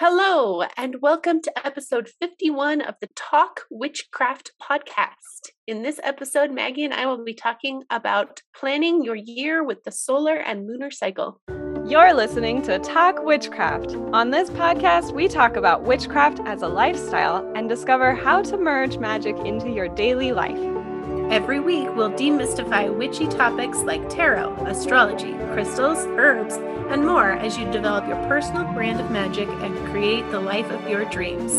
Hello, and welcome to episode 51 of the Talk Witchcraft podcast. In this episode, Maggie and I will be talking about planning your year with the solar and lunar cycle. You're listening to Talk Witchcraft. On this podcast, we talk about witchcraft as a lifestyle and discover how to merge magic into your daily life. Every week, we'll demystify witchy topics like tarot, astrology, crystals, herbs, and more as you develop your personal brand of magic and create the life of your dreams.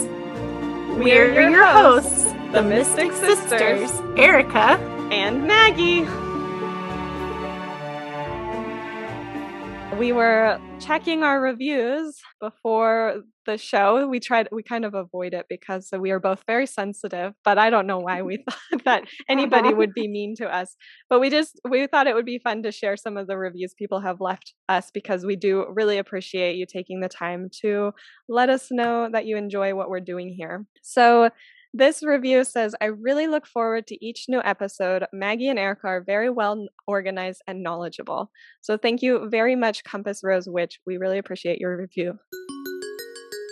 We're, We're your hosts, the Mystic Sisters, Erica and Maggie. We were checking our reviews before the show. We tried, we kind of avoid it because we are both very sensitive, but I don't know why we thought that uh-huh. anybody would be mean to us. But we just, we thought it would be fun to share some of the reviews people have left us because we do really appreciate you taking the time to let us know that you enjoy what we're doing here. So, this review says, I really look forward to each new episode. Maggie and Erica are very well organized and knowledgeable. So thank you very much, Compass Rose Witch. We really appreciate your review.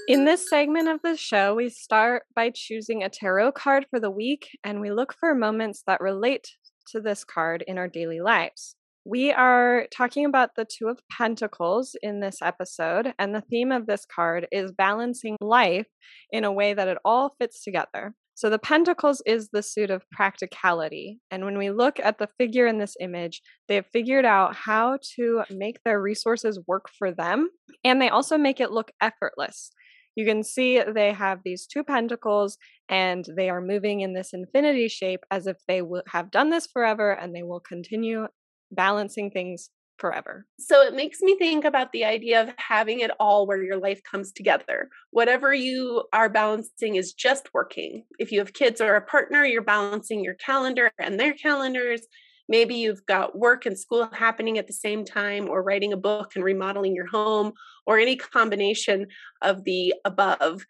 In this segment of the show, we start by choosing a tarot card for the week and we look for moments that relate to this card in our daily lives. We are talking about the Two of Pentacles in this episode, and the theme of this card is balancing life in a way that it all fits together. So, the Pentacles is the suit of practicality. And when we look at the figure in this image, they've figured out how to make their resources work for them, and they also make it look effortless. You can see they have these two pentacles and they are moving in this infinity shape as if they will have done this forever and they will continue balancing things forever. So it makes me think about the idea of having it all where your life comes together. Whatever you are balancing is just working. If you have kids or a partner, you're balancing your calendar and their calendars. Maybe you've got work and school happening at the same time, or writing a book and remodeling your home, or any combination of the above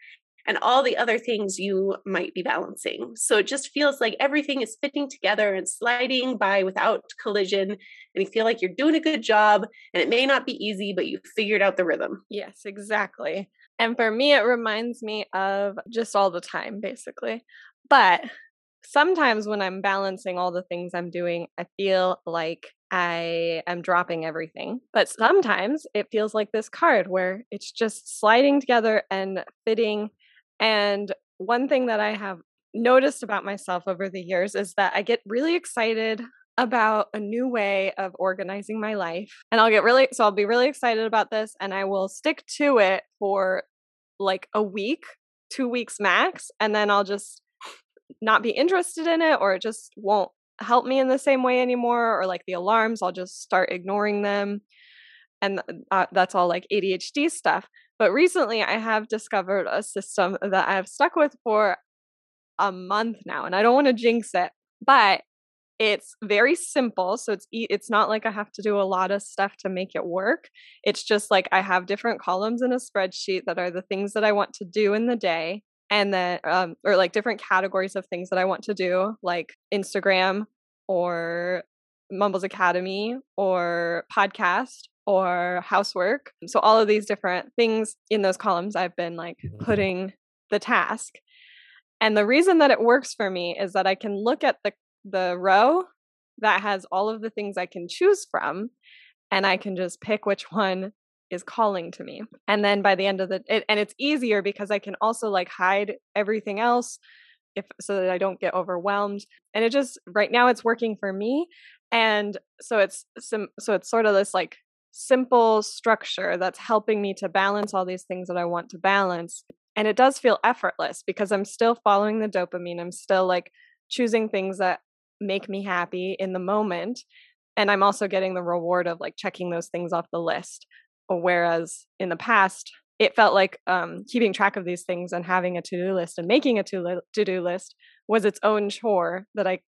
and all the other things you might be balancing. So it just feels like everything is fitting together and sliding by without collision. And you feel like you're doing a good job. And it may not be easy, but you figured out the rhythm. Yes, exactly. And for me, it reminds me of just all the time, basically. But sometimes when I'm balancing all the things I'm doing, I feel like I am dropping everything. But sometimes it feels like this card where it's just sliding together and fitting and one thing that I have noticed about myself over the years is that I get really excited about a new way of organizing my life. And I'll get really, so I'll be really excited about this and I will stick to it for like a week, two weeks max. And then I'll just not be interested in it or it just won't help me in the same way anymore. Or like the alarms, I'll just start ignoring them. And uh, that's all like ADHD stuff. But recently, I have discovered a system that I've stuck with for a month now, and I don't want to jinx it, but it's very simple. So it's it's not like I have to do a lot of stuff to make it work. It's just like I have different columns in a spreadsheet that are the things that I want to do in the day, and then um, or like different categories of things that I want to do, like Instagram or Mumbles Academy or podcast or housework. So all of these different things in those columns I've been like mm-hmm. putting the task. And the reason that it works for me is that I can look at the the row that has all of the things I can choose from and I can just pick which one is calling to me. And then by the end of the it, and it's easier because I can also like hide everything else if so that I don't get overwhelmed. And it just right now it's working for me and so it's some so it's sort of this like simple structure that's helping me to balance all these things that I want to balance. And it does feel effortless because I'm still following the dopamine. I'm still like choosing things that make me happy in the moment. And I'm also getting the reward of like checking those things off the list. Whereas in the past, it felt like um, keeping track of these things and having a to do list and making a to do list was its own chore that I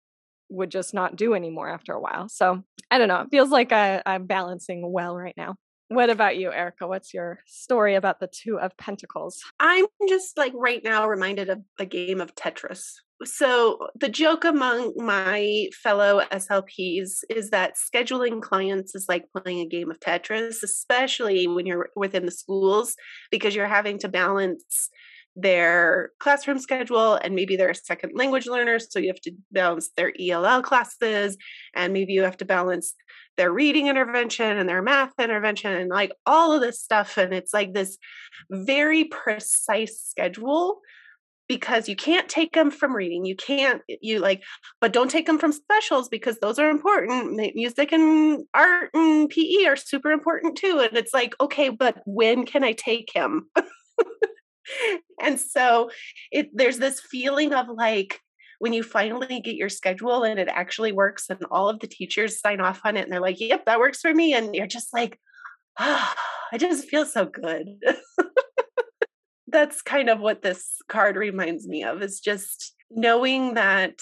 would just not do anymore after a while. So I don't know. It feels like I, I'm balancing well right now. What about you, Erica? What's your story about the Two of Pentacles? I'm just like right now reminded of a game of Tetris. So, the joke among my fellow SLPs is that scheduling clients is like playing a game of Tetris, especially when you're within the schools, because you're having to balance their classroom schedule and maybe they're second language learners so you have to balance their ELL classes and maybe you have to balance their reading intervention and their math intervention and like all of this stuff and it's like this very precise schedule because you can't take them from reading you can't you like but don't take them from specials because those are important music and art and pe are super important too and it's like okay but when can i take him and so it there's this feeling of like when you finally get your schedule and it actually works and all of the teachers sign off on it and they're like yep that works for me. And you're just like ah, i just feel so good. That's kind of what this card reminds me of is just knowing that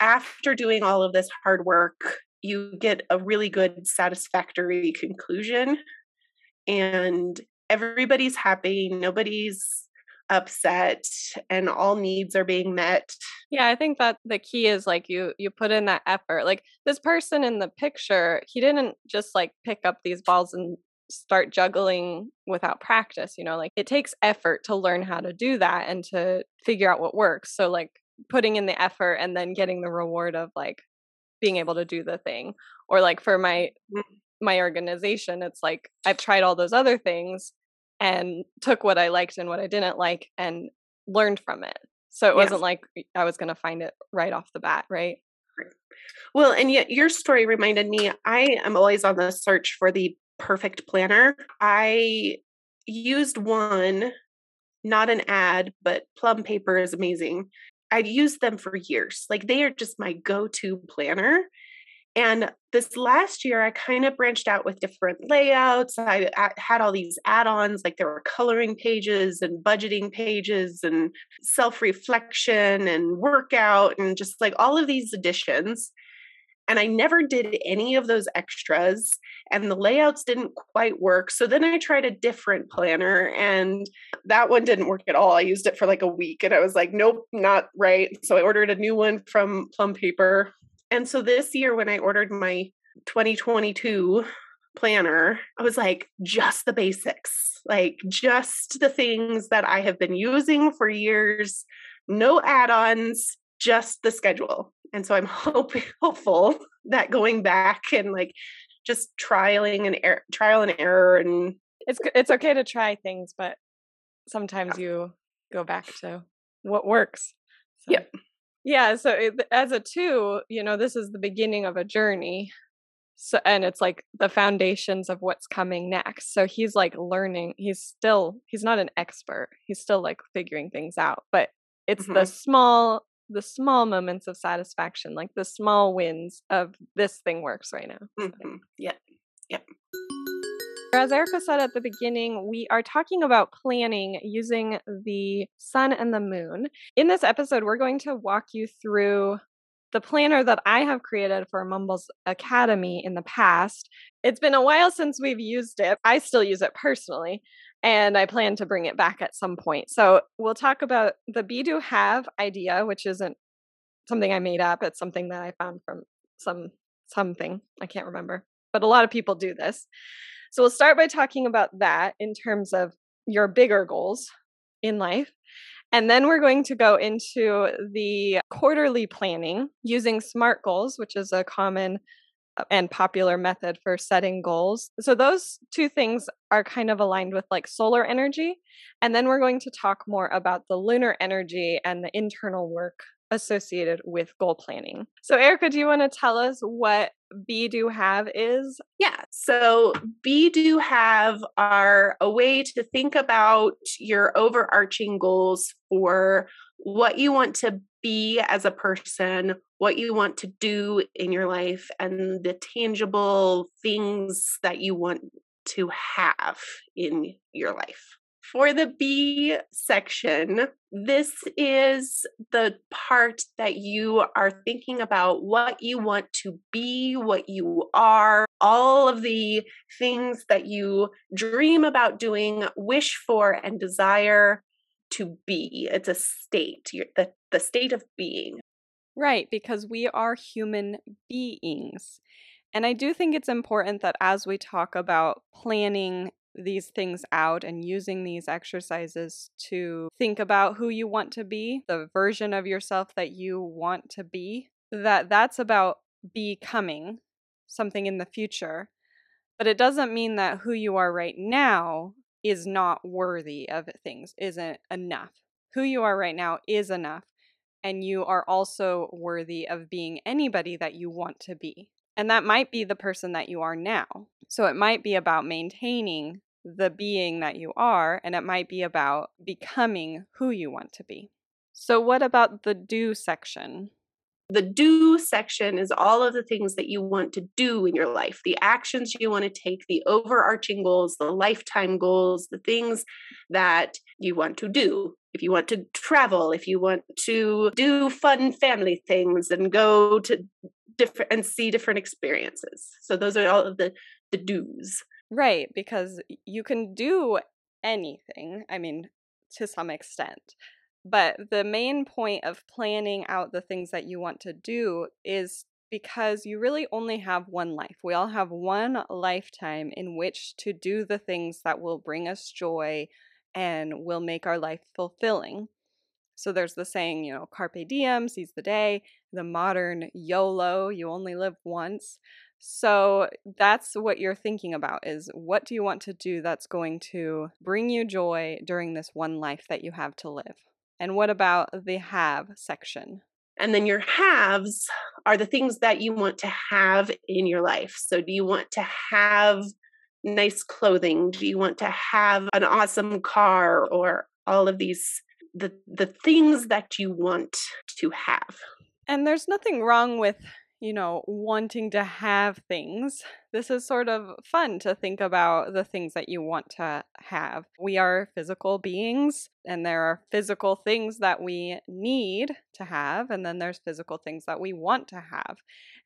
after doing all of this hard work you get a really good satisfactory conclusion and everybody's happy nobody's upset and all needs are being met yeah i think that the key is like you you put in that effort like this person in the picture he didn't just like pick up these balls and start juggling without practice you know like it takes effort to learn how to do that and to figure out what works so like putting in the effort and then getting the reward of like being able to do the thing or like for my mm. my organization it's like i've tried all those other things and took what I liked and what I didn't like and learned from it. So it wasn't like I was going to find it right off the bat, right? Well, and yet your story reminded me I am always on the search for the perfect planner. I used one, not an ad, but Plum Paper is amazing. I've used them for years. Like they are just my go to planner. And this last year, I kind of branched out with different layouts. I, had all these add ons, like there were coloring pages and budgeting pages and self reflection and workout and just like all of these additions. And I never did any of those extras, and the layouts didn't quite work. So then I tried a different planner, and that one didn't work at all. I used it for like a week, and I was like, nope, not right. So I ordered a new one from Plum Paper and so this year, when I ordered my 2022 planner, I was like, just the basics, like just the things that I have been using for years, no add ons, just the schedule. And so I'm hope, hopeful that going back and like just trialing and er- trial and error and it's it's okay to try things, but sometimes you go back to what works. So. Yep yeah so it, as a two you know this is the beginning of a journey so and it's like the foundations of what's coming next so he's like learning he's still he's not an expert he's still like figuring things out but it's mm-hmm. the small the small moments of satisfaction like the small wins of this thing works right now mm-hmm. yep yep as Erica said at the beginning, we are talking about planning using the sun and the moon. In this episode, we're going to walk you through the planner that I have created for Mumbles Academy in the past. It's been a while since we've used it. I still use it personally, and I plan to bring it back at some point. So we'll talk about the Be Do Have idea, which isn't something I made up. It's something that I found from some something. I can't remember. But a lot of people do this. So we'll start by talking about that in terms of your bigger goals in life. And then we're going to go into the quarterly planning using SMART goals, which is a common uh, and popular method for setting goals. So those two things are kind of aligned with like solar energy. And then we're going to talk more about the lunar energy and the internal work associated with goal planning. So, Erica, do you want to tell us what Be Do Have is? Yeah. So, Be Do Have are a way to think about your overarching goals for what you want to be as a person, what you want to do in your life, and the tangible things that you want to have in your life. For the B section, this is the part that you are thinking about what you want to be, what you are, all of the things that you dream about doing, wish for, and desire to be. It's a state, the, the state of being. Right, because we are human beings. And I do think it's important that as we talk about planning these things out and using these exercises to think about who you want to be, the version of yourself that you want to be, that that's about becoming something in the future. But it doesn't mean that who you are right now is not worthy of things, isn't enough. Who you are right now is enough. And you are also worthy of being anybody that you want to be. And that might be the person that you are now. So it might be about maintaining the being that you are, and it might be about becoming who you want to be. So, what about the do section? The do section is all of the things that you want to do in your life, the actions you want to take, the overarching goals, the lifetime goals, the things that you want to do. If you want to travel, if you want to do fun family things and go to different and see different experiences. So those are all of the the do's. Right, because you can do anything. I mean, to some extent. But the main point of planning out the things that you want to do is because you really only have one life. We all have one lifetime in which to do the things that will bring us joy and will make our life fulfilling. So there's the saying, you know, carpe diem, seize the day, the modern YOLO, you only live once. So that's what you're thinking about is what do you want to do that's going to bring you joy during this one life that you have to live? And what about the have section? And then your haves are the things that you want to have in your life. So, do you want to have nice clothing? Do you want to have an awesome car or all of these the the things that you want to have? And there's nothing wrong with you know, wanting to have things, this is sort of fun to think about the things that you want to have. We are physical beings, and there are physical things that we need to have, and then there's physical things that we want to have.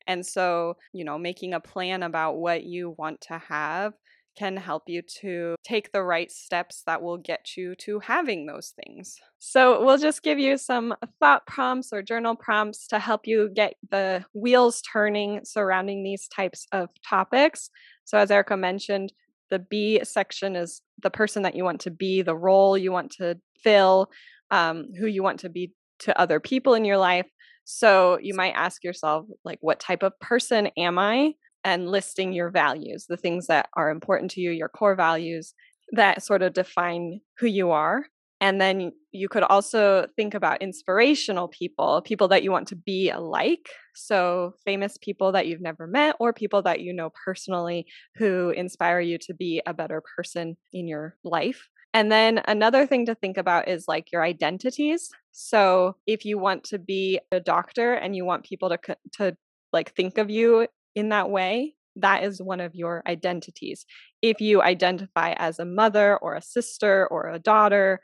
And so, you know, making a plan about what you want to have can help you to take the right steps that will get you to having those things. So, we'll just give you some thought prompts or journal prompts to help you get the wheels turning surrounding these types of topics. So, as Erica mentioned, the B section is the person that you want to be, the role you want to fill, um, who you want to be to other people in your life. So, you might ask yourself, like, what type of person am I? And listing your values, the things that are important to you, your core values that sort of define who you are. And then you could also think about inspirational people, people that you want to be like. So, famous people that you've never met, or people that you know personally who inspire you to be a better person in your life. And then another thing to think about is like your identities. So, if you want to be a doctor and you want people to to like think of you in that way, that is one of your identities. If you identify as a mother or a sister or a daughter,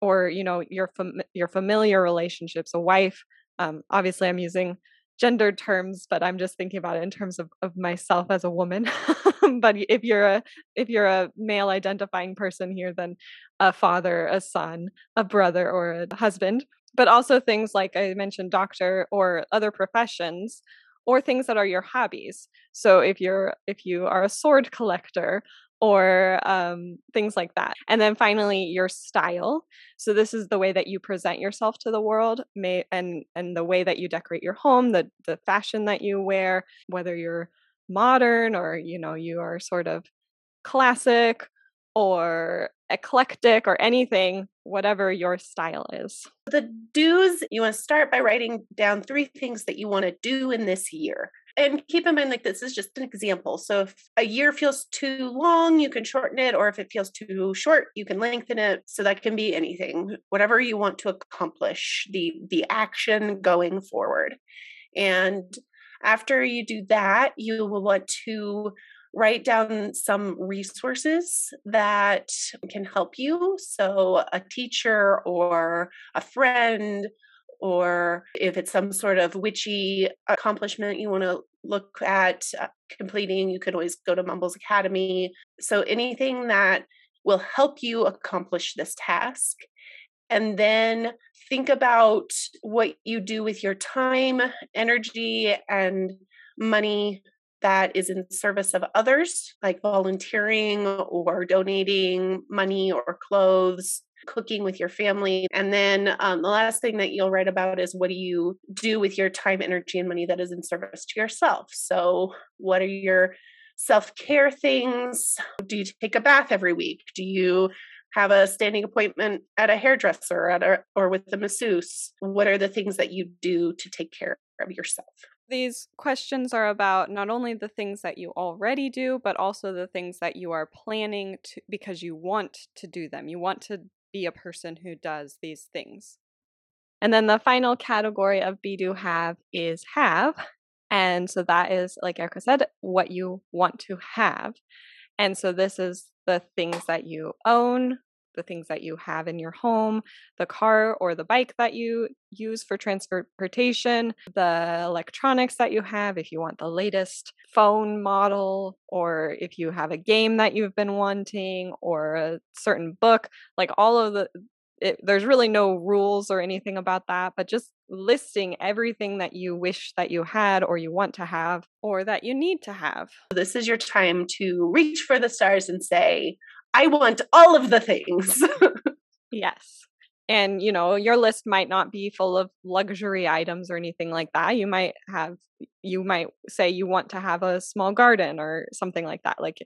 or you know your fam- your familiar relationships, a wife. Um, obviously, I'm using gendered terms, but I'm just thinking about it in terms of, of myself as a woman. but if you're a if you're a male identifying person here, then a father, a son, a brother, or a husband. But also things like I mentioned, doctor or other professions or things that are your hobbies. So if you're if you are a sword collector or um, things like that. And then finally, your style. So this is the way that you present yourself to the world, may, and and the way that you decorate your home, the the fashion that you wear, whether you're modern or you know you are sort of classic or eclectic or anything, whatever your style is. The do's, you want to start by writing down three things that you want to do in this year. And keep in mind, like, this is just an example. So, if a year feels too long, you can shorten it, or if it feels too short, you can lengthen it. So, that can be anything, whatever you want to accomplish, the, the action going forward. And after you do that, you will want to write down some resources that can help you. So, a teacher or a friend, or if it's some sort of witchy accomplishment you want to look at uh, completing, you can always go to Mumbles Academy. So, anything that will help you accomplish this task. And then think about what you do with your time, energy, and money that is in service of others, like volunteering or donating money or clothes, cooking with your family. And then um, the last thing that you'll write about is what do you do with your time, energy, and money that is in service to yourself? So, what are your self care things? Do you take a bath every week? Do you have a standing appointment at a hairdresser at a, or with the masseuse? What are the things that you do to take care of yourself? These questions are about not only the things that you already do, but also the things that you are planning to because you want to do them. You want to be a person who does these things. And then the final category of be do have is have. And so that is, like Erica said, what you want to have. And so this is the things that you own, the things that you have in your home, the car or the bike that you use for transportation, the electronics that you have, if you want the latest phone model, or if you have a game that you've been wanting, or a certain book, like all of the it, there's really no rules or anything about that, but just listing everything that you wish that you had or you want to have or that you need to have. This is your time to reach for the stars and say, I want all of the things. yes. And, you know, your list might not be full of luxury items or anything like that. You might have, you might say you want to have a small garden or something like that. Like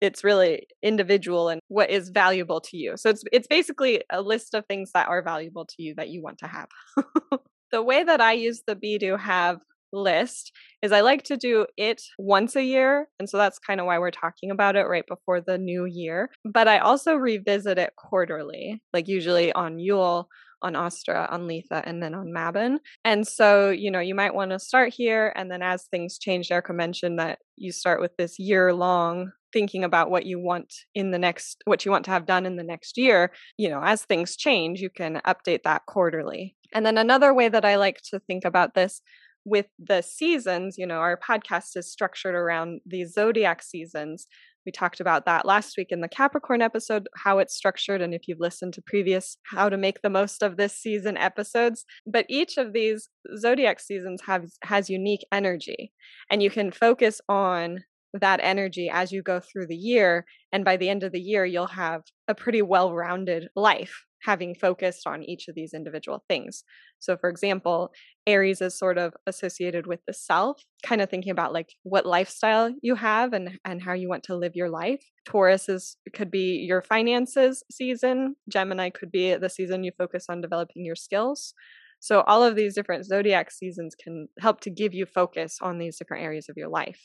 it's really individual and what is valuable to you. So it's, it's basically a list of things that are valuable to you that you want to have. the way that I use the be do have list is I like to do it once a year. And so that's kind of why we're talking about it right before the new year. But I also revisit it quarterly, like usually on Yule, on Ostara, on Litha, and then on Mabon. And so, you know, you might want to start here. And then as things change, Erica mentioned that you start with this year long thinking about what you want in the next what you want to have done in the next year you know as things change you can update that quarterly and then another way that i like to think about this with the seasons, you know, our podcast is structured around the zodiac seasons. We talked about that last week in the Capricorn episode, how it's structured. And if you've listened to previous How to Make the Most of This Season episodes, but each of these zodiac seasons has, has unique energy. And you can focus on that energy as you go through the year. And by the end of the year, you'll have a pretty well rounded life having focused on each of these individual things. So, for example, Aries is sort of associated with the self, kind of thinking about like what lifestyle you have and, and how you want to live your life. Taurus is could be your finances season. Gemini could be the season you focus on developing your skills. So, all of these different zodiac seasons can help to give you focus on these different areas of your life.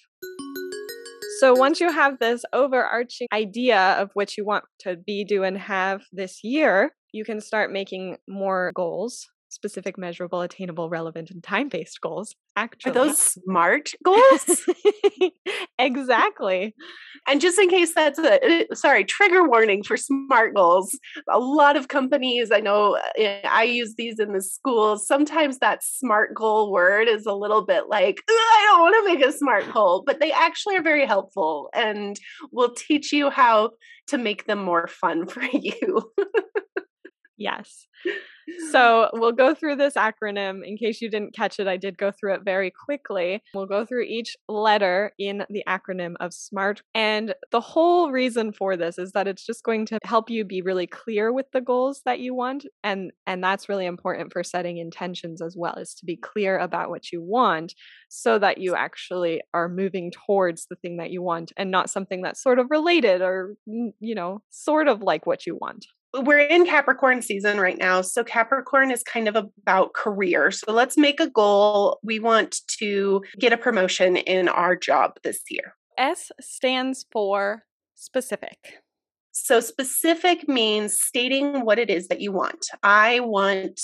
So once you have this overarching idea of what you want to be, do, and have this year, you can start making more goals specific, measurable, attainable, relevant, and time based goals. Actually, are those smart goals? exactly. And just in case that's a uh, sorry, trigger warning for smart goals. A lot of companies, I know uh, I use these in the schools. Sometimes that smart goal word is a little bit like, I don't want to make a smart goal, but they actually are very helpful and will teach you how to make them more fun for you. Yes. So we'll go through this acronym. In case you didn't catch it, I did go through it very quickly. We'll go through each letter in the acronym of SMART. And the whole reason for this is that it's just going to help you be really clear with the goals that you want. And, and that's really important for setting intentions as well, is to be clear about what you want so that you actually are moving towards the thing that you want and not something that's sort of related or, you know, sort of like what you want we're in Capricorn season right now. So Capricorn is kind of about career. So let's make a goal. We want to get a promotion in our job this year. S stands for specific. So specific means stating what it is that you want. I want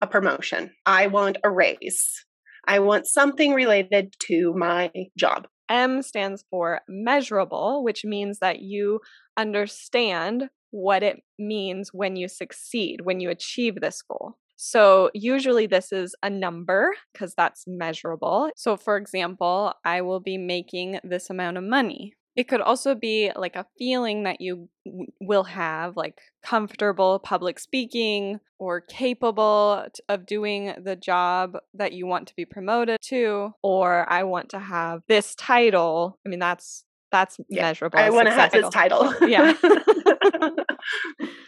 a promotion. I want a raise. I want something related to my job. M stands for measurable, which means that you understand what it means when you succeed, when you achieve this goal. So, usually this is a number because that's measurable. So, for example, I will be making this amount of money. It could also be like a feeling that you will have, like comfortable public speaking or capable of doing the job that you want to be promoted to, or I want to have this title. I mean, that's that's yeah. measurable. I want to have this title. yeah.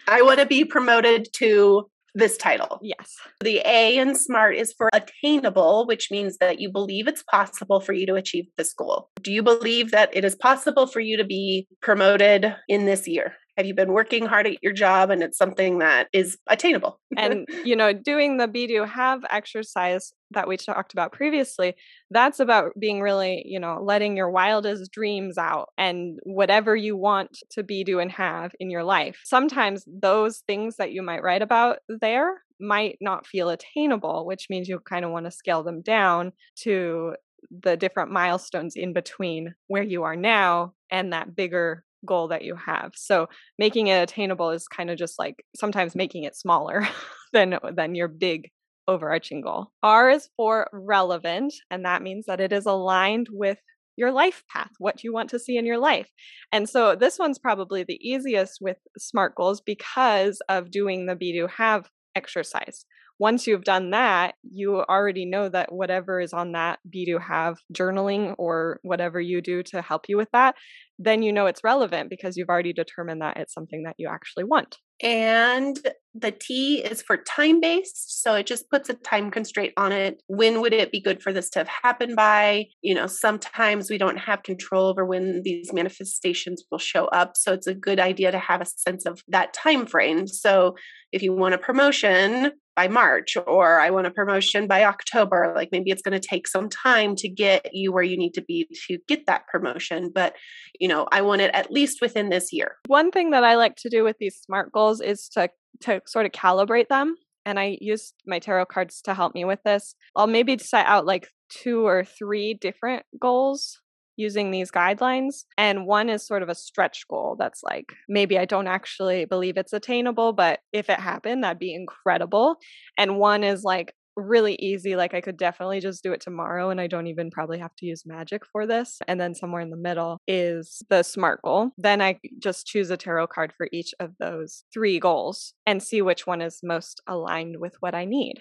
I want to be promoted to this title. Yes. The A in SMART is for attainable, which means that you believe it's possible for you to achieve this goal. Do you believe that it is possible for you to be promoted in this year? Have you been working hard at your job and it's something that is attainable? and, you know, doing the Be Do Have exercise that we talked about previously, that's about being really, you know, letting your wildest dreams out and whatever you want to be, do, and have in your life. Sometimes those things that you might write about there might not feel attainable, which means you kind of want to scale them down to the different milestones in between where you are now and that bigger goal that you have. So making it attainable is kind of just like sometimes making it smaller than uh, than your big overarching goal. R is for relevant and that means that it is aligned with your life path, what you want to see in your life. And so this one's probably the easiest with SMART goals because of doing the Be Do Have exercise once you've done that, you already know that whatever is on that Be Do Have journaling or whatever you do to help you with that, then you know it's relevant because you've already determined that it's something that you actually want. And the T is for time based. So it just puts a time constraint on it. When would it be good for this to have happened by? You know, sometimes we don't have control over when these manifestations will show up. So it's a good idea to have a sense of that time frame. So if you want a promotion, by March or I want a promotion by October. Like maybe it's going to take some time to get you where you need to be to get that promotion. But, you know, I want it at least within this year. One thing that I like to do with these SMART goals is to to sort of calibrate them. And I use my tarot cards to help me with this. I'll maybe set out like two or three different goals using these guidelines. And one is sort of a stretch goal that's like, maybe I don't actually believe it's attainable, but if it happened, that'd be incredible. And one is like, really easy like i could definitely just do it tomorrow and i don't even probably have to use magic for this and then somewhere in the middle is the smart goal then i just choose a tarot card for each of those three goals and see which one is most aligned with what i need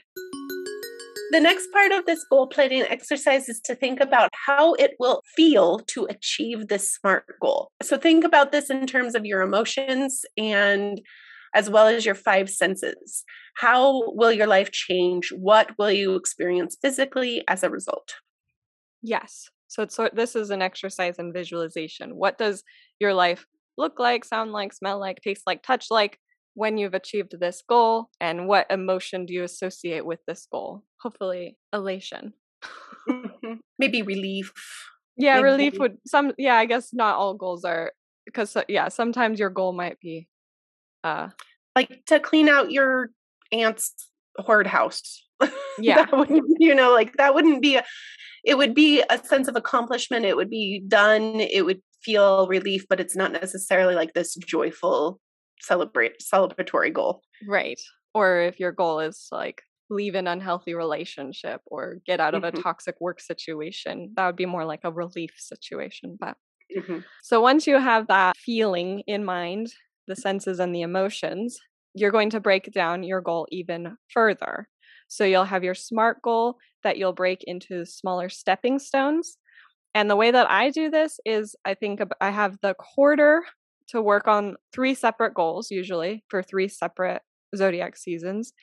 the next part of this goal planning exercise is to think about how it will feel to achieve this SMART goal. So think about this in terms of your emotions and as well as your five senses. How will your life change? What will you experience physically as a result? Yes. So so this is an exercise in visualization. What does your life look like, sound like, smell like, taste like, touch like when you've achieved this goal? And what emotion do you associate with this goal? Hopefully, elation. Mm-hmm. Maybe relief. Yeah, Maybe. relief would some yeah, I guess not all goals are because yeah, sometimes your goal might be uh like to clean out your aunt's hoard house. Yeah. you know, like that wouldn't be a, it would be a sense of accomplishment. It would be done. It would feel relief, but it's not necessarily like this joyful celebrate celebratory goal. Right. Or if your goal is like leave an unhealthy relationship or get out of mm-hmm. a toxic work situation, that would be more like a relief situation. But mm-hmm. so once you have that feeling in mind, the senses and the emotions, you're going to break down your goal even further. So you'll have your SMART goal that you'll break into smaller stepping stones. And the way that I do this is I think I have the quarter to work on three separate goals, usually for three separate zodiac seasons.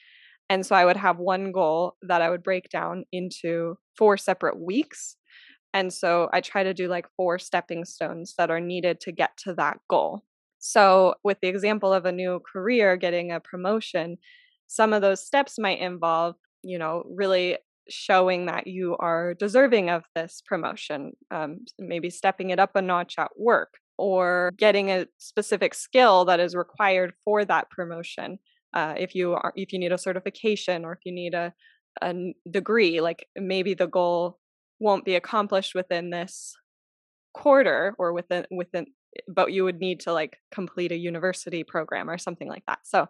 And so I would have one goal that I would break down into four separate weeks. And so I try to do like four stepping stones that are needed to get to that goal. So, with the example of a new career, getting a promotion, some of those steps might involve, you know, really showing that you are deserving of this promotion, um, maybe stepping it up a notch at work or getting a specific skill that is required for that promotion. Uh, if you are, if you need a certification or if you need a, a degree, like maybe the goal won't be accomplished within this quarter or within within but you would need to like complete a university program or something like that. So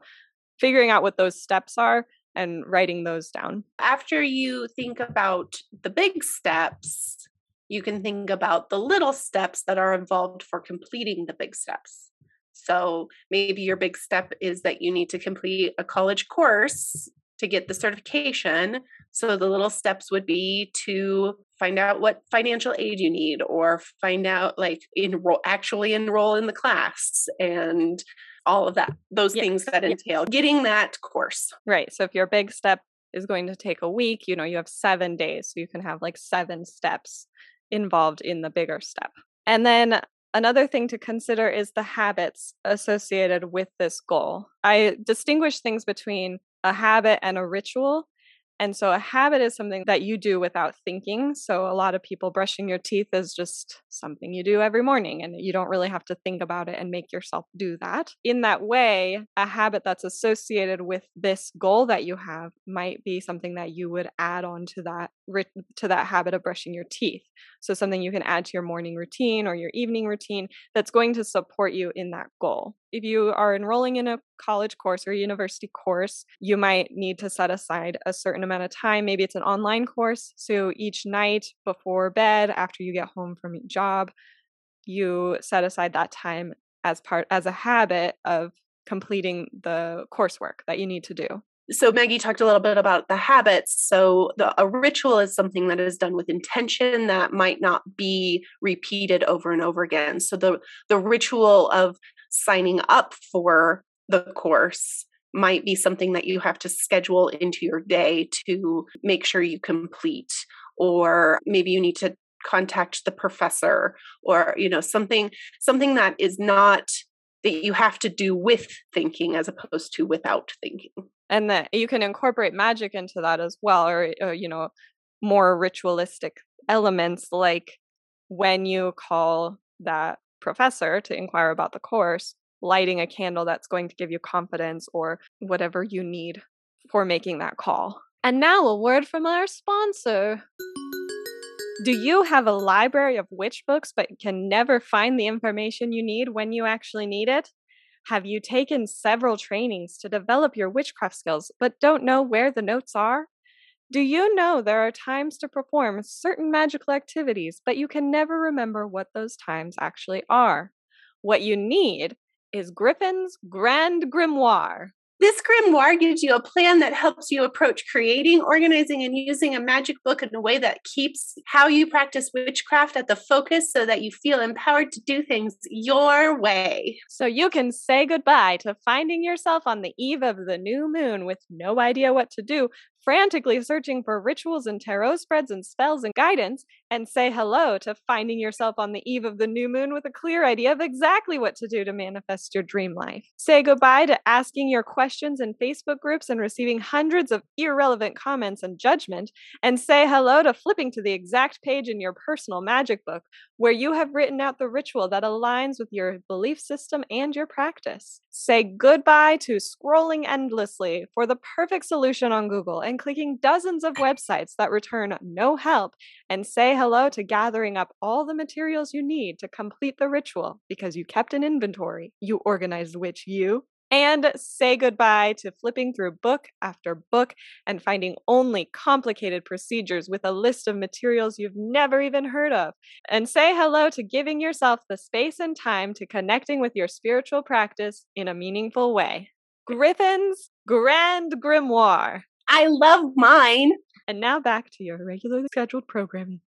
figuring out what those steps are and writing those down. After you think about the big steps, you can think about the little steps that are involved for completing the big steps. So maybe your big step is that you need to complete a college course to get the certification. So the little steps would be to find out what financial aid you need or find out like enroll actually enroll in the class and all of that those yeah. things that entail yeah. getting that course. Right. So if your big step is going to take a week, you know, you have 7 days so you can have like 7 steps involved in the bigger step. And then Another thing to consider is the habits associated with this goal. I distinguish things between a habit and a ritual. And so a habit is something that you do without thinking. So a lot of people brushing your teeth is just something you do every morning and you don't really have to think about it and make yourself do that. In that way, a habit that's associated with this goal that you have might be something that you would add on to that to that habit of brushing your teeth. So something you can add to your morning routine or your evening routine that's going to support you in that goal if you are enrolling in a college course or university course, you might need to set aside a certain amount of time. Maybe it's an online course. So each night before bed, after you get home from your job, you set aside that time as part as a habit of completing the coursework that you need to do. So Maggie talked a little bit about the habits. So the a ritual is something that is done with intention that might not be repeated over and over again. So the the ritual of signing up for the course might be something that you have to schedule into your day to make sure you complete. Or maybe you need to contact the professor or you know something something that is not that you have to do with thinking as opposed to without thinking. And that you can incorporate magic into that as well or, or you know more ritualistic elements like when you call that professor to inquire about the course, lighting a candle that's going to give you confidence or whatever you need for making that call. And now a word from our sponsor. Do you have a library of witch books but can never find the information you need when you actually need it? Have you taken several trainings to develop your witchcraft skills but don't know where the notes are? Do you know there are times to perform certain magical activities, but you can never remember what those times actually are? What you need is Griffin's Grand Grimoire. This grimoire gives you a plan that helps you approach creating, organizing, and using a magic book in a way that keeps how you practice witchcraft at the focus so that you feel empowered to do things your way. So you can say goodbye to finding yourself on the eve of the new moon with no idea what to do, frantically searching for rituals and tarot spreads and spells and guidance, and say hello to finding yourself on the eve of the new moon with a clear idea of exactly what to do to manifest your dream life. Say goodbye to asking your questions in Facebook groups and receiving hundreds of irrelevant comments and judgment, and say hello to flipping to the exact page in your personal magic book where you have written out the ritual that aligns with your belief system and your practice. Say goodbye to scrolling endlessly for the perfect solution on Google and clicking dozens of websites that return no help, and say hello to gathering up all the materials you need to complete the ritual because you kept an inventory, you organized which you and say goodbye to flipping through book after book and finding only complicated procedures with a list of materials you've never even heard of. And say hello to giving yourself the space and time to connecting with your spiritual practice in a meaningful way. Griffin's Grand Grimoire. I love mine. And now back to your regularly scheduled programming.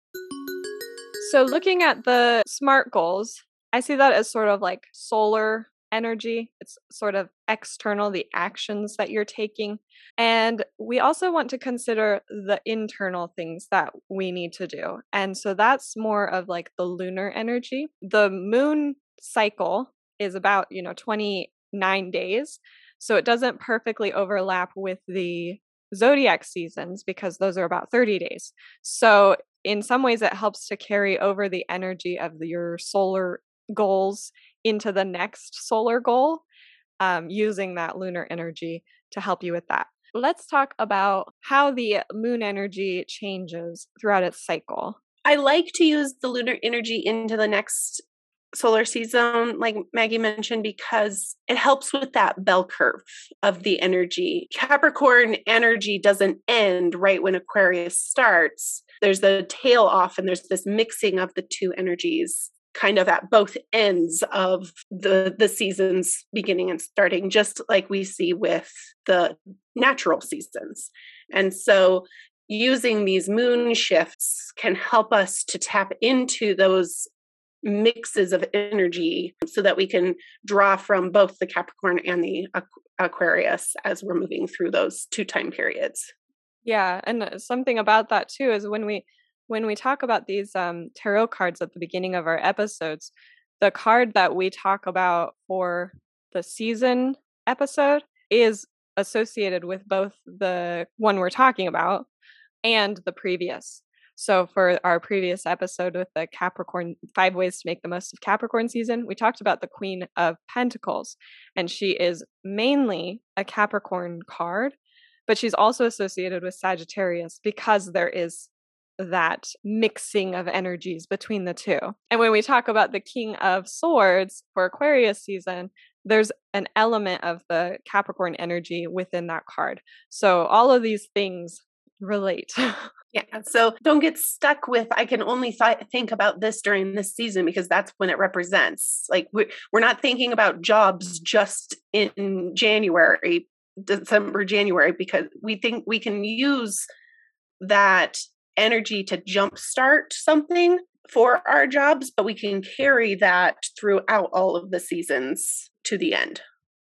So, looking at the SMART goals, I see that as sort of like solar energy. It's sort of external, the actions that you're taking. And we also want to consider the internal things that we need to do. And so that's more of like the lunar energy. The moon cycle is about, you know, 29 days. So it doesn't perfectly overlap with the zodiac seasons because those are about 30 days. So in some ways it helps to carry over the energy of your solar goals into the next solar goal um, using that lunar energy to help you with that. Let's talk about how the moon energy changes throughout its cycle. I like to use the lunar energy into the next solar season, like Maggie mentioned, because it helps with that bell curve of the energy. Capricorn energy doesn't end right when Aquarius starts. There's the tail off, and there's this mixing of the two energies kind of at both ends of the the seasons beginning and starting just like we see with the natural seasons and so using these moon shifts can help us to tap into those mixes of energy so that we can draw from both the Capricorn and the Aquarius as we're moving through those two time periods. Yeah, and uh, something about that too is when we when we talk about these um, tarot cards at the beginning of our episodes, the card that we talk about for the season episode is associated with both the one we're talking about and the previous. So, for our previous episode with the Capricorn, five ways to make the most of Capricorn season, we talked about the Queen of Pentacles. And she is mainly a Capricorn card, but she's also associated with Sagittarius because there is that mixing of energies between the two. And when we talk about the King of Swords for Aquarius season, there's an element of the Capricorn energy within that card. So all of these things relate. yeah. So don't get stuck with, I can only th- think about this during this season because that's when it represents. Like we're, we're not thinking about jobs just in January, December, January, because we think we can use that energy to jumpstart something for our jobs, but we can carry that throughout all of the seasons to the end.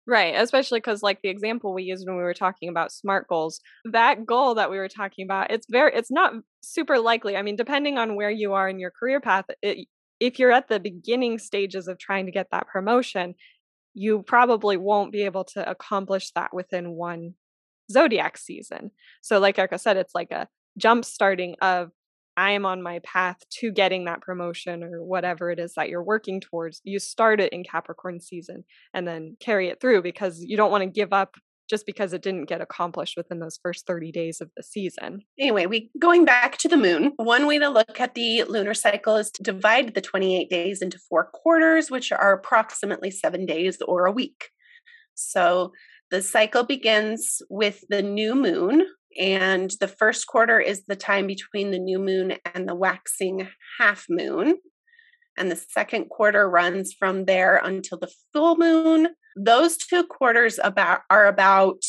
Right, especially because like the example we used when we were talking about smart goals, that goal that we were talking about, it's very it's not super likely. I mean, depending on where you are in your career path, it, if you're at the beginning stages of trying to get that promotion, you probably won't be able to accomplish that within one zodiac season. So like Erica said, it's like a jump starting of I am on my path to getting that promotion or whatever it is that you're working towards. You start it in Capricorn season and then carry it through because you don't want to give up just because it didn't get accomplished within those first 30 days of the season. Anyway, we going back to the moon, one way to look at the lunar cycle is to divide the 28 days into four quarters, which are approximately 7 days or a week. So the cycle begins with the new moon and the first quarter is the time between the new moon and the waxing half moon. And the second quarter runs from there until the full moon. Those two quarters about are about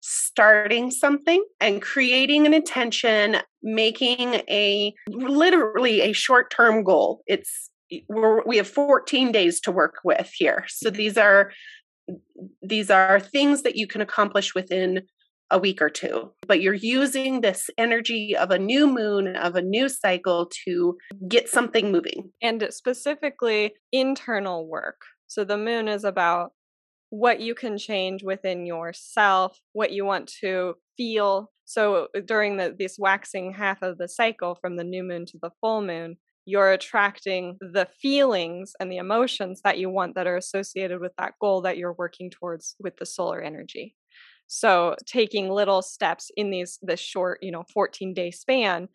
starting something and creating an intention, making a literally a short-term goal. It's we're, we have 14 days to work with here. So mm-hmm. these are these are things that you can accomplish within a week or two. But you're using this energy of a new moon, of a new cycle to get something moving. And specifically, internal work. So the moon is about what you can change within yourself, what you want to feel. So uh, during the, this waxing half of the cycle from the new moon to the full moon, you're attracting the feelings and the emotions that you want that are associated with that goal that you're working towards with the solar energy. So taking little steps in these this short, you know, 14 day span,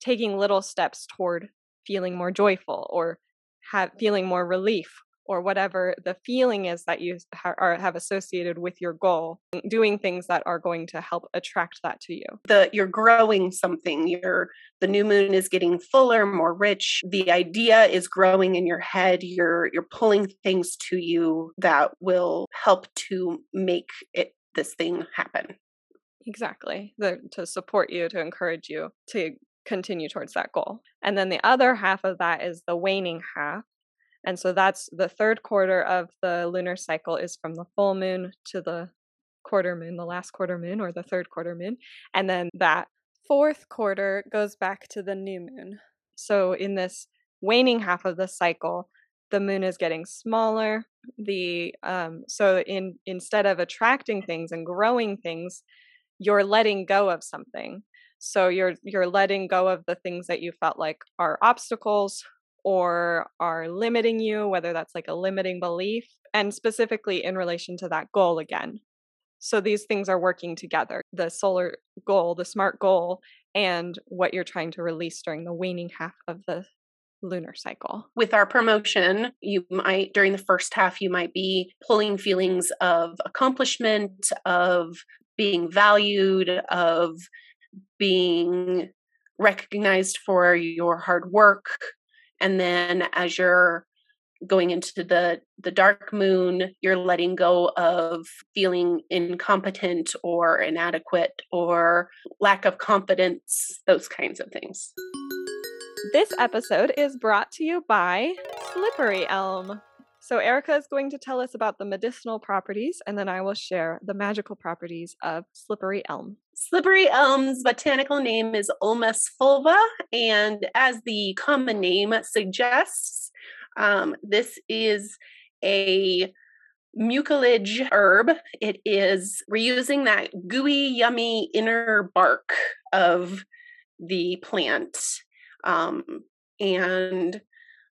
taking little steps toward feeling more joyful or have feeling more relief or whatever the feeling is that you ha- are have associated with your goal doing things that are going to help attract that to you the you're growing something you're the new moon is getting fuller more rich the idea is growing in your head you're you're pulling things to you that will help to make it this thing happen. Exactly. The, to support you, to encourage you to continue towards that goal. And then the other half of that is the waning half. And so that's the third quarter of the lunar cycle is from the full moon to the quarter moon, the last quarter moon or the third quarter moon. And then that fourth quarter goes back to the new moon. So in this waning half of the cycle, the moon is getting smaller the um so in instead of attracting things and growing things you're letting go of something so you're you're letting go of the things that you felt like are obstacles or are limiting you whether that's like a limiting belief and specifically in relation to that goal again so these things are working together the solar goal the smart goal and what you're trying to release during the waning half of the lunar cycle. With our promotion, you might, during the first half, you might be pulling feelings of accomplishment, of being valued, of being recognized for your hard work. And then as you're going into the the dark moon you're letting go of feeling incompetent or inadequate or lack of confidence those kinds of things. This episode is brought to you by slippery elm. So erica is going to tell us about the medicinal properties and then i will share the magical properties of slippery elm Slippery elm's botanical name is Ulmus fulva, and as the common name suggests, um, this is a mucilage herb. It is reusing that gooey, yummy inner bark of the plant. Um, and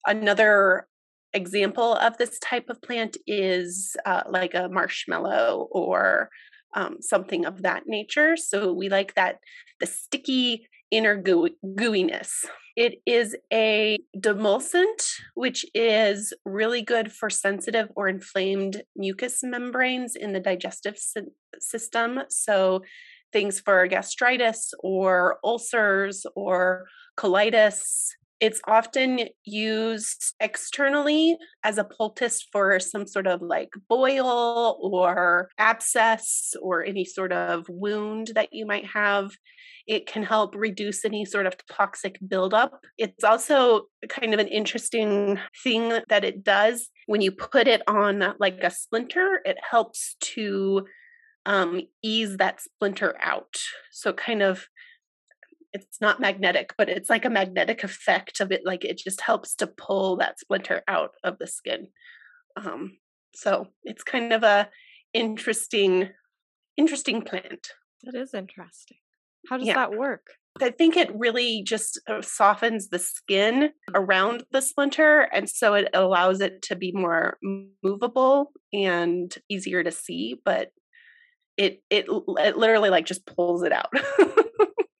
another example of this type of plant is uh, like a marshmallow or um, something of that nature. So we like that the sticky inner goo- gooiness. It is a demulcent, which is really good for sensitive or inflamed mucous membranes in the digestive sy- system. So things for gastritis or ulcers or colitis. It's often used externally as a poultice for some sort of like boil or abscess or any sort of wound that you might have. It can help reduce any sort of toxic buildup. It's also kind of an interesting thing that it does when you put it on like a splinter, it helps to um, ease that splinter out. So, kind of it's not magnetic, but it's like a magnetic effect of it. Like it just helps to pull that splinter out of the skin. Um, so it's kind of a interesting, interesting plant. That is interesting. How does yeah. that work? I think it really just uh, softens the skin around the splinter. And so it allows it to be more movable and easier to see. But it, it, it literally like just pulls it out.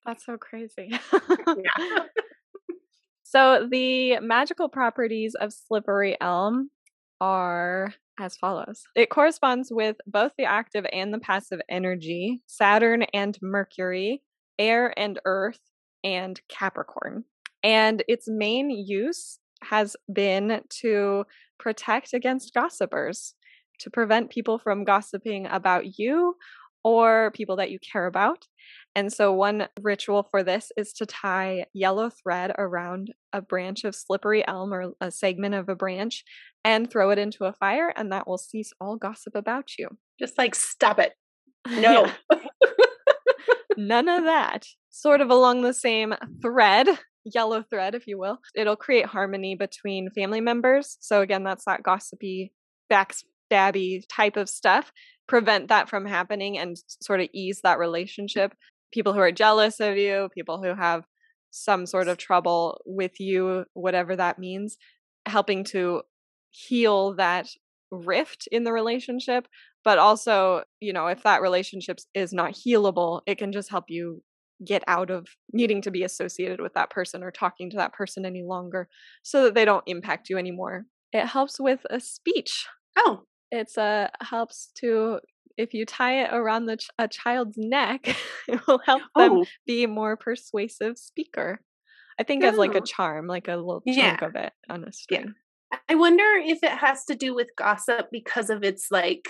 That's so crazy. yeah. so the magical properties of slippery elm are as follows. It corresponds with both the active and the passive energy, Saturn and Mercury, air and earth, and Capricorn. And its main use has been to protect against gossipers, to prevent people from gossiping about you or people that you care about. And so, one ritual for this is to tie yellow thread around a branch of slippery elm or a segment of a branch and throw it into a fire, and that will cease all gossip about you. Just like, stop it. No. None of that. Sort of along the same thread, yellow thread, if you will. It'll create harmony between family members. So, again, that's that gossipy, backstabby type of stuff. Prevent that from happening and sort of ease that relationship. People who are jealous of you, people who have some sort of trouble with you, whatever that means, helping to heal that rift in the relationship but also you know if that relationship is not healable it can just help you get out of needing to be associated with that person or talking to that person any longer so that they don't impact you anymore it helps with a speech oh it's uh helps to if you tie it around the ch- a child's neck it will help them oh. be a more persuasive speaker i think oh. as like a oh. charm like a little chunk yeah. of it on a string yeah. i wonder if it has to do with gossip because of its like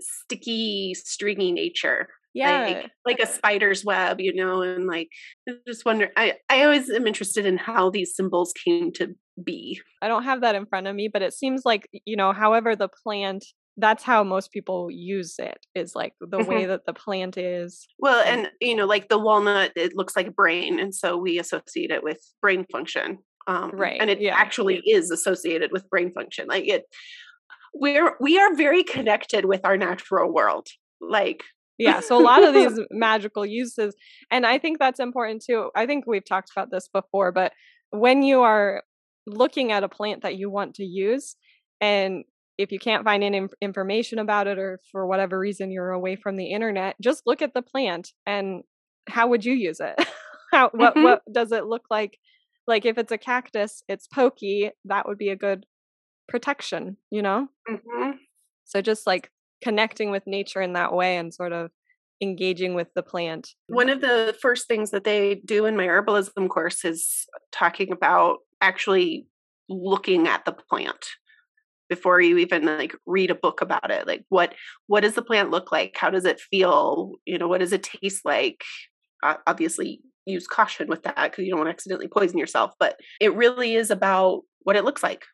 sticky, stringy nature. Yeah. Like, like a spider's web, you know, and like I just wonder I, I always am interested in how these symbols came to be. I don't have that in front of me, but it seems like, you know, however the plant that's how most people use it is like the mm-hmm. way that the plant is well and you know like the walnut it looks like a brain and so we associate it with brain function um, right and it yeah. actually is associated with brain function like it we're we are very connected with our natural world like yeah so a lot of these magical uses and i think that's important too i think we've talked about this before but when you are looking at a plant that you want to use and if you can't find any information about it or for whatever reason you're away from the internet just look at the plant and how would you use it How what Mhm. what does it look like? Like if it's a cactus, it's pokey, that would be a good protection, you know? Mhm. So just like connecting with nature in that way and sort of engaging with the plant. One of the first things that they do in my herbalism course is talking about actually looking at the plant before you even like read a book about it. Like what what does the plant look like? How does it feel? You know what does it taste like? Obviously use caution with that because you don't want to accidentally poison yourself but it really is about what it looks like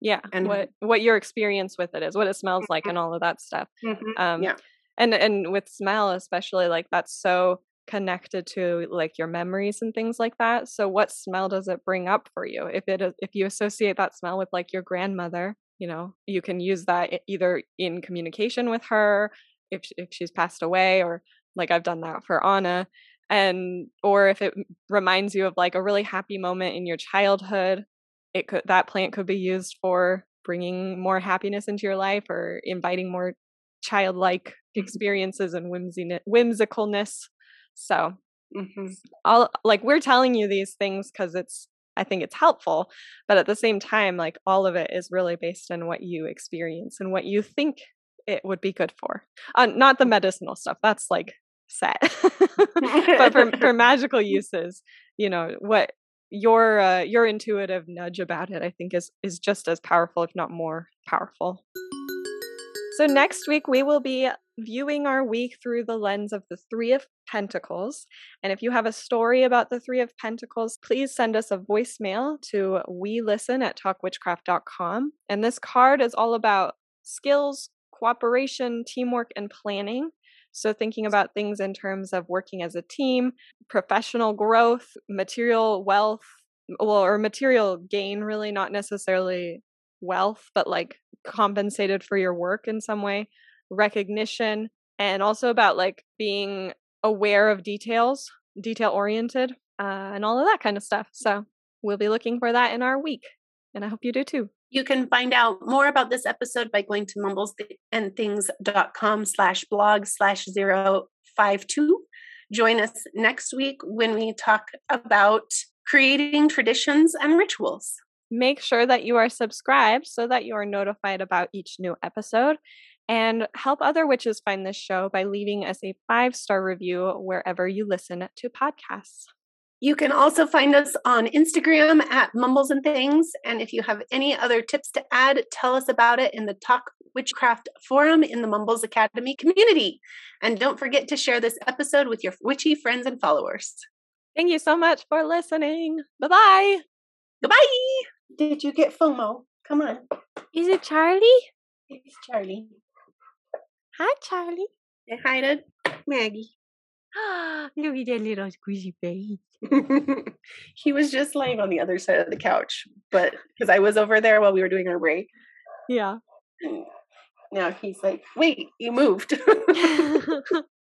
Yeah. And- what what your experience with it is, what it smells like and all of that stuff. Um yeah and and with smell especially like that's so connected to like your memories and things like that so what smell does it bring up for you if it if you associate that smell with like your grandmother you know you can use that either in communication with her if if she's passed away or like I've done that for Anna and or if it reminds you of like a really happy moment in your childhood it could that plant could be used for bringing more happiness into your life or inviting more childlike experiences and whimsiness, whimsicalness. So, Mhm. all like we're telling you these things because it's I think it's helpful, but at the same time, like all of it is really based on what you experience and what you think it would be good for. Uh, not the medicinal stuff. That's like set. but for for magical uses, you know what your uh, your intuitive nudge about it, I think is is just as powerful, if not more powerful. So next week we will be viewing our week through the lens of the Three of Pentacles. And if you have a story about the Three of Pentacles, please send us a voicemail to we listen at talkwitchcraft.com. And this card is all about skills, cooperation, teamwork, and planning. So, thinking about things in terms of working as a team, professional growth, material wealth, well, or material gain, really, not necessarily wealth, but like compensated for your work in some way, recognition, and also about like being aware of details, detail oriented, uh, and all of that kind of stuff. So, we'll be looking for that in our week. And I hope you do too. You can find out more about this episode by going to mumblesandthings.com slash blog slash zero five two. Join us next week when we talk about creating traditions and rituals. Make sure that you are subscribed so that you are notified about each new episode. And help other witches find this show by leaving us a five star review wherever you listen to podcasts. You can also find us on Instagram at Mumbles and Things. And if you have any other tips to add, tell us about it in the Talk Witchcraft forum in the Mumbles Academy community. And don't forget to share this episode with your witchy friends and followers. Thank you so much for listening. Bye bye. Goodbye. Did you get FOMO? Come on. Is it Charlie? It's Charlie. Hi, Charlie. Say hi to Maggie. Look at that little squishy face. he was just laying on the other side of the couch, but because I was over there while we were doing our break. Yeah. Now he's like, wait, you moved.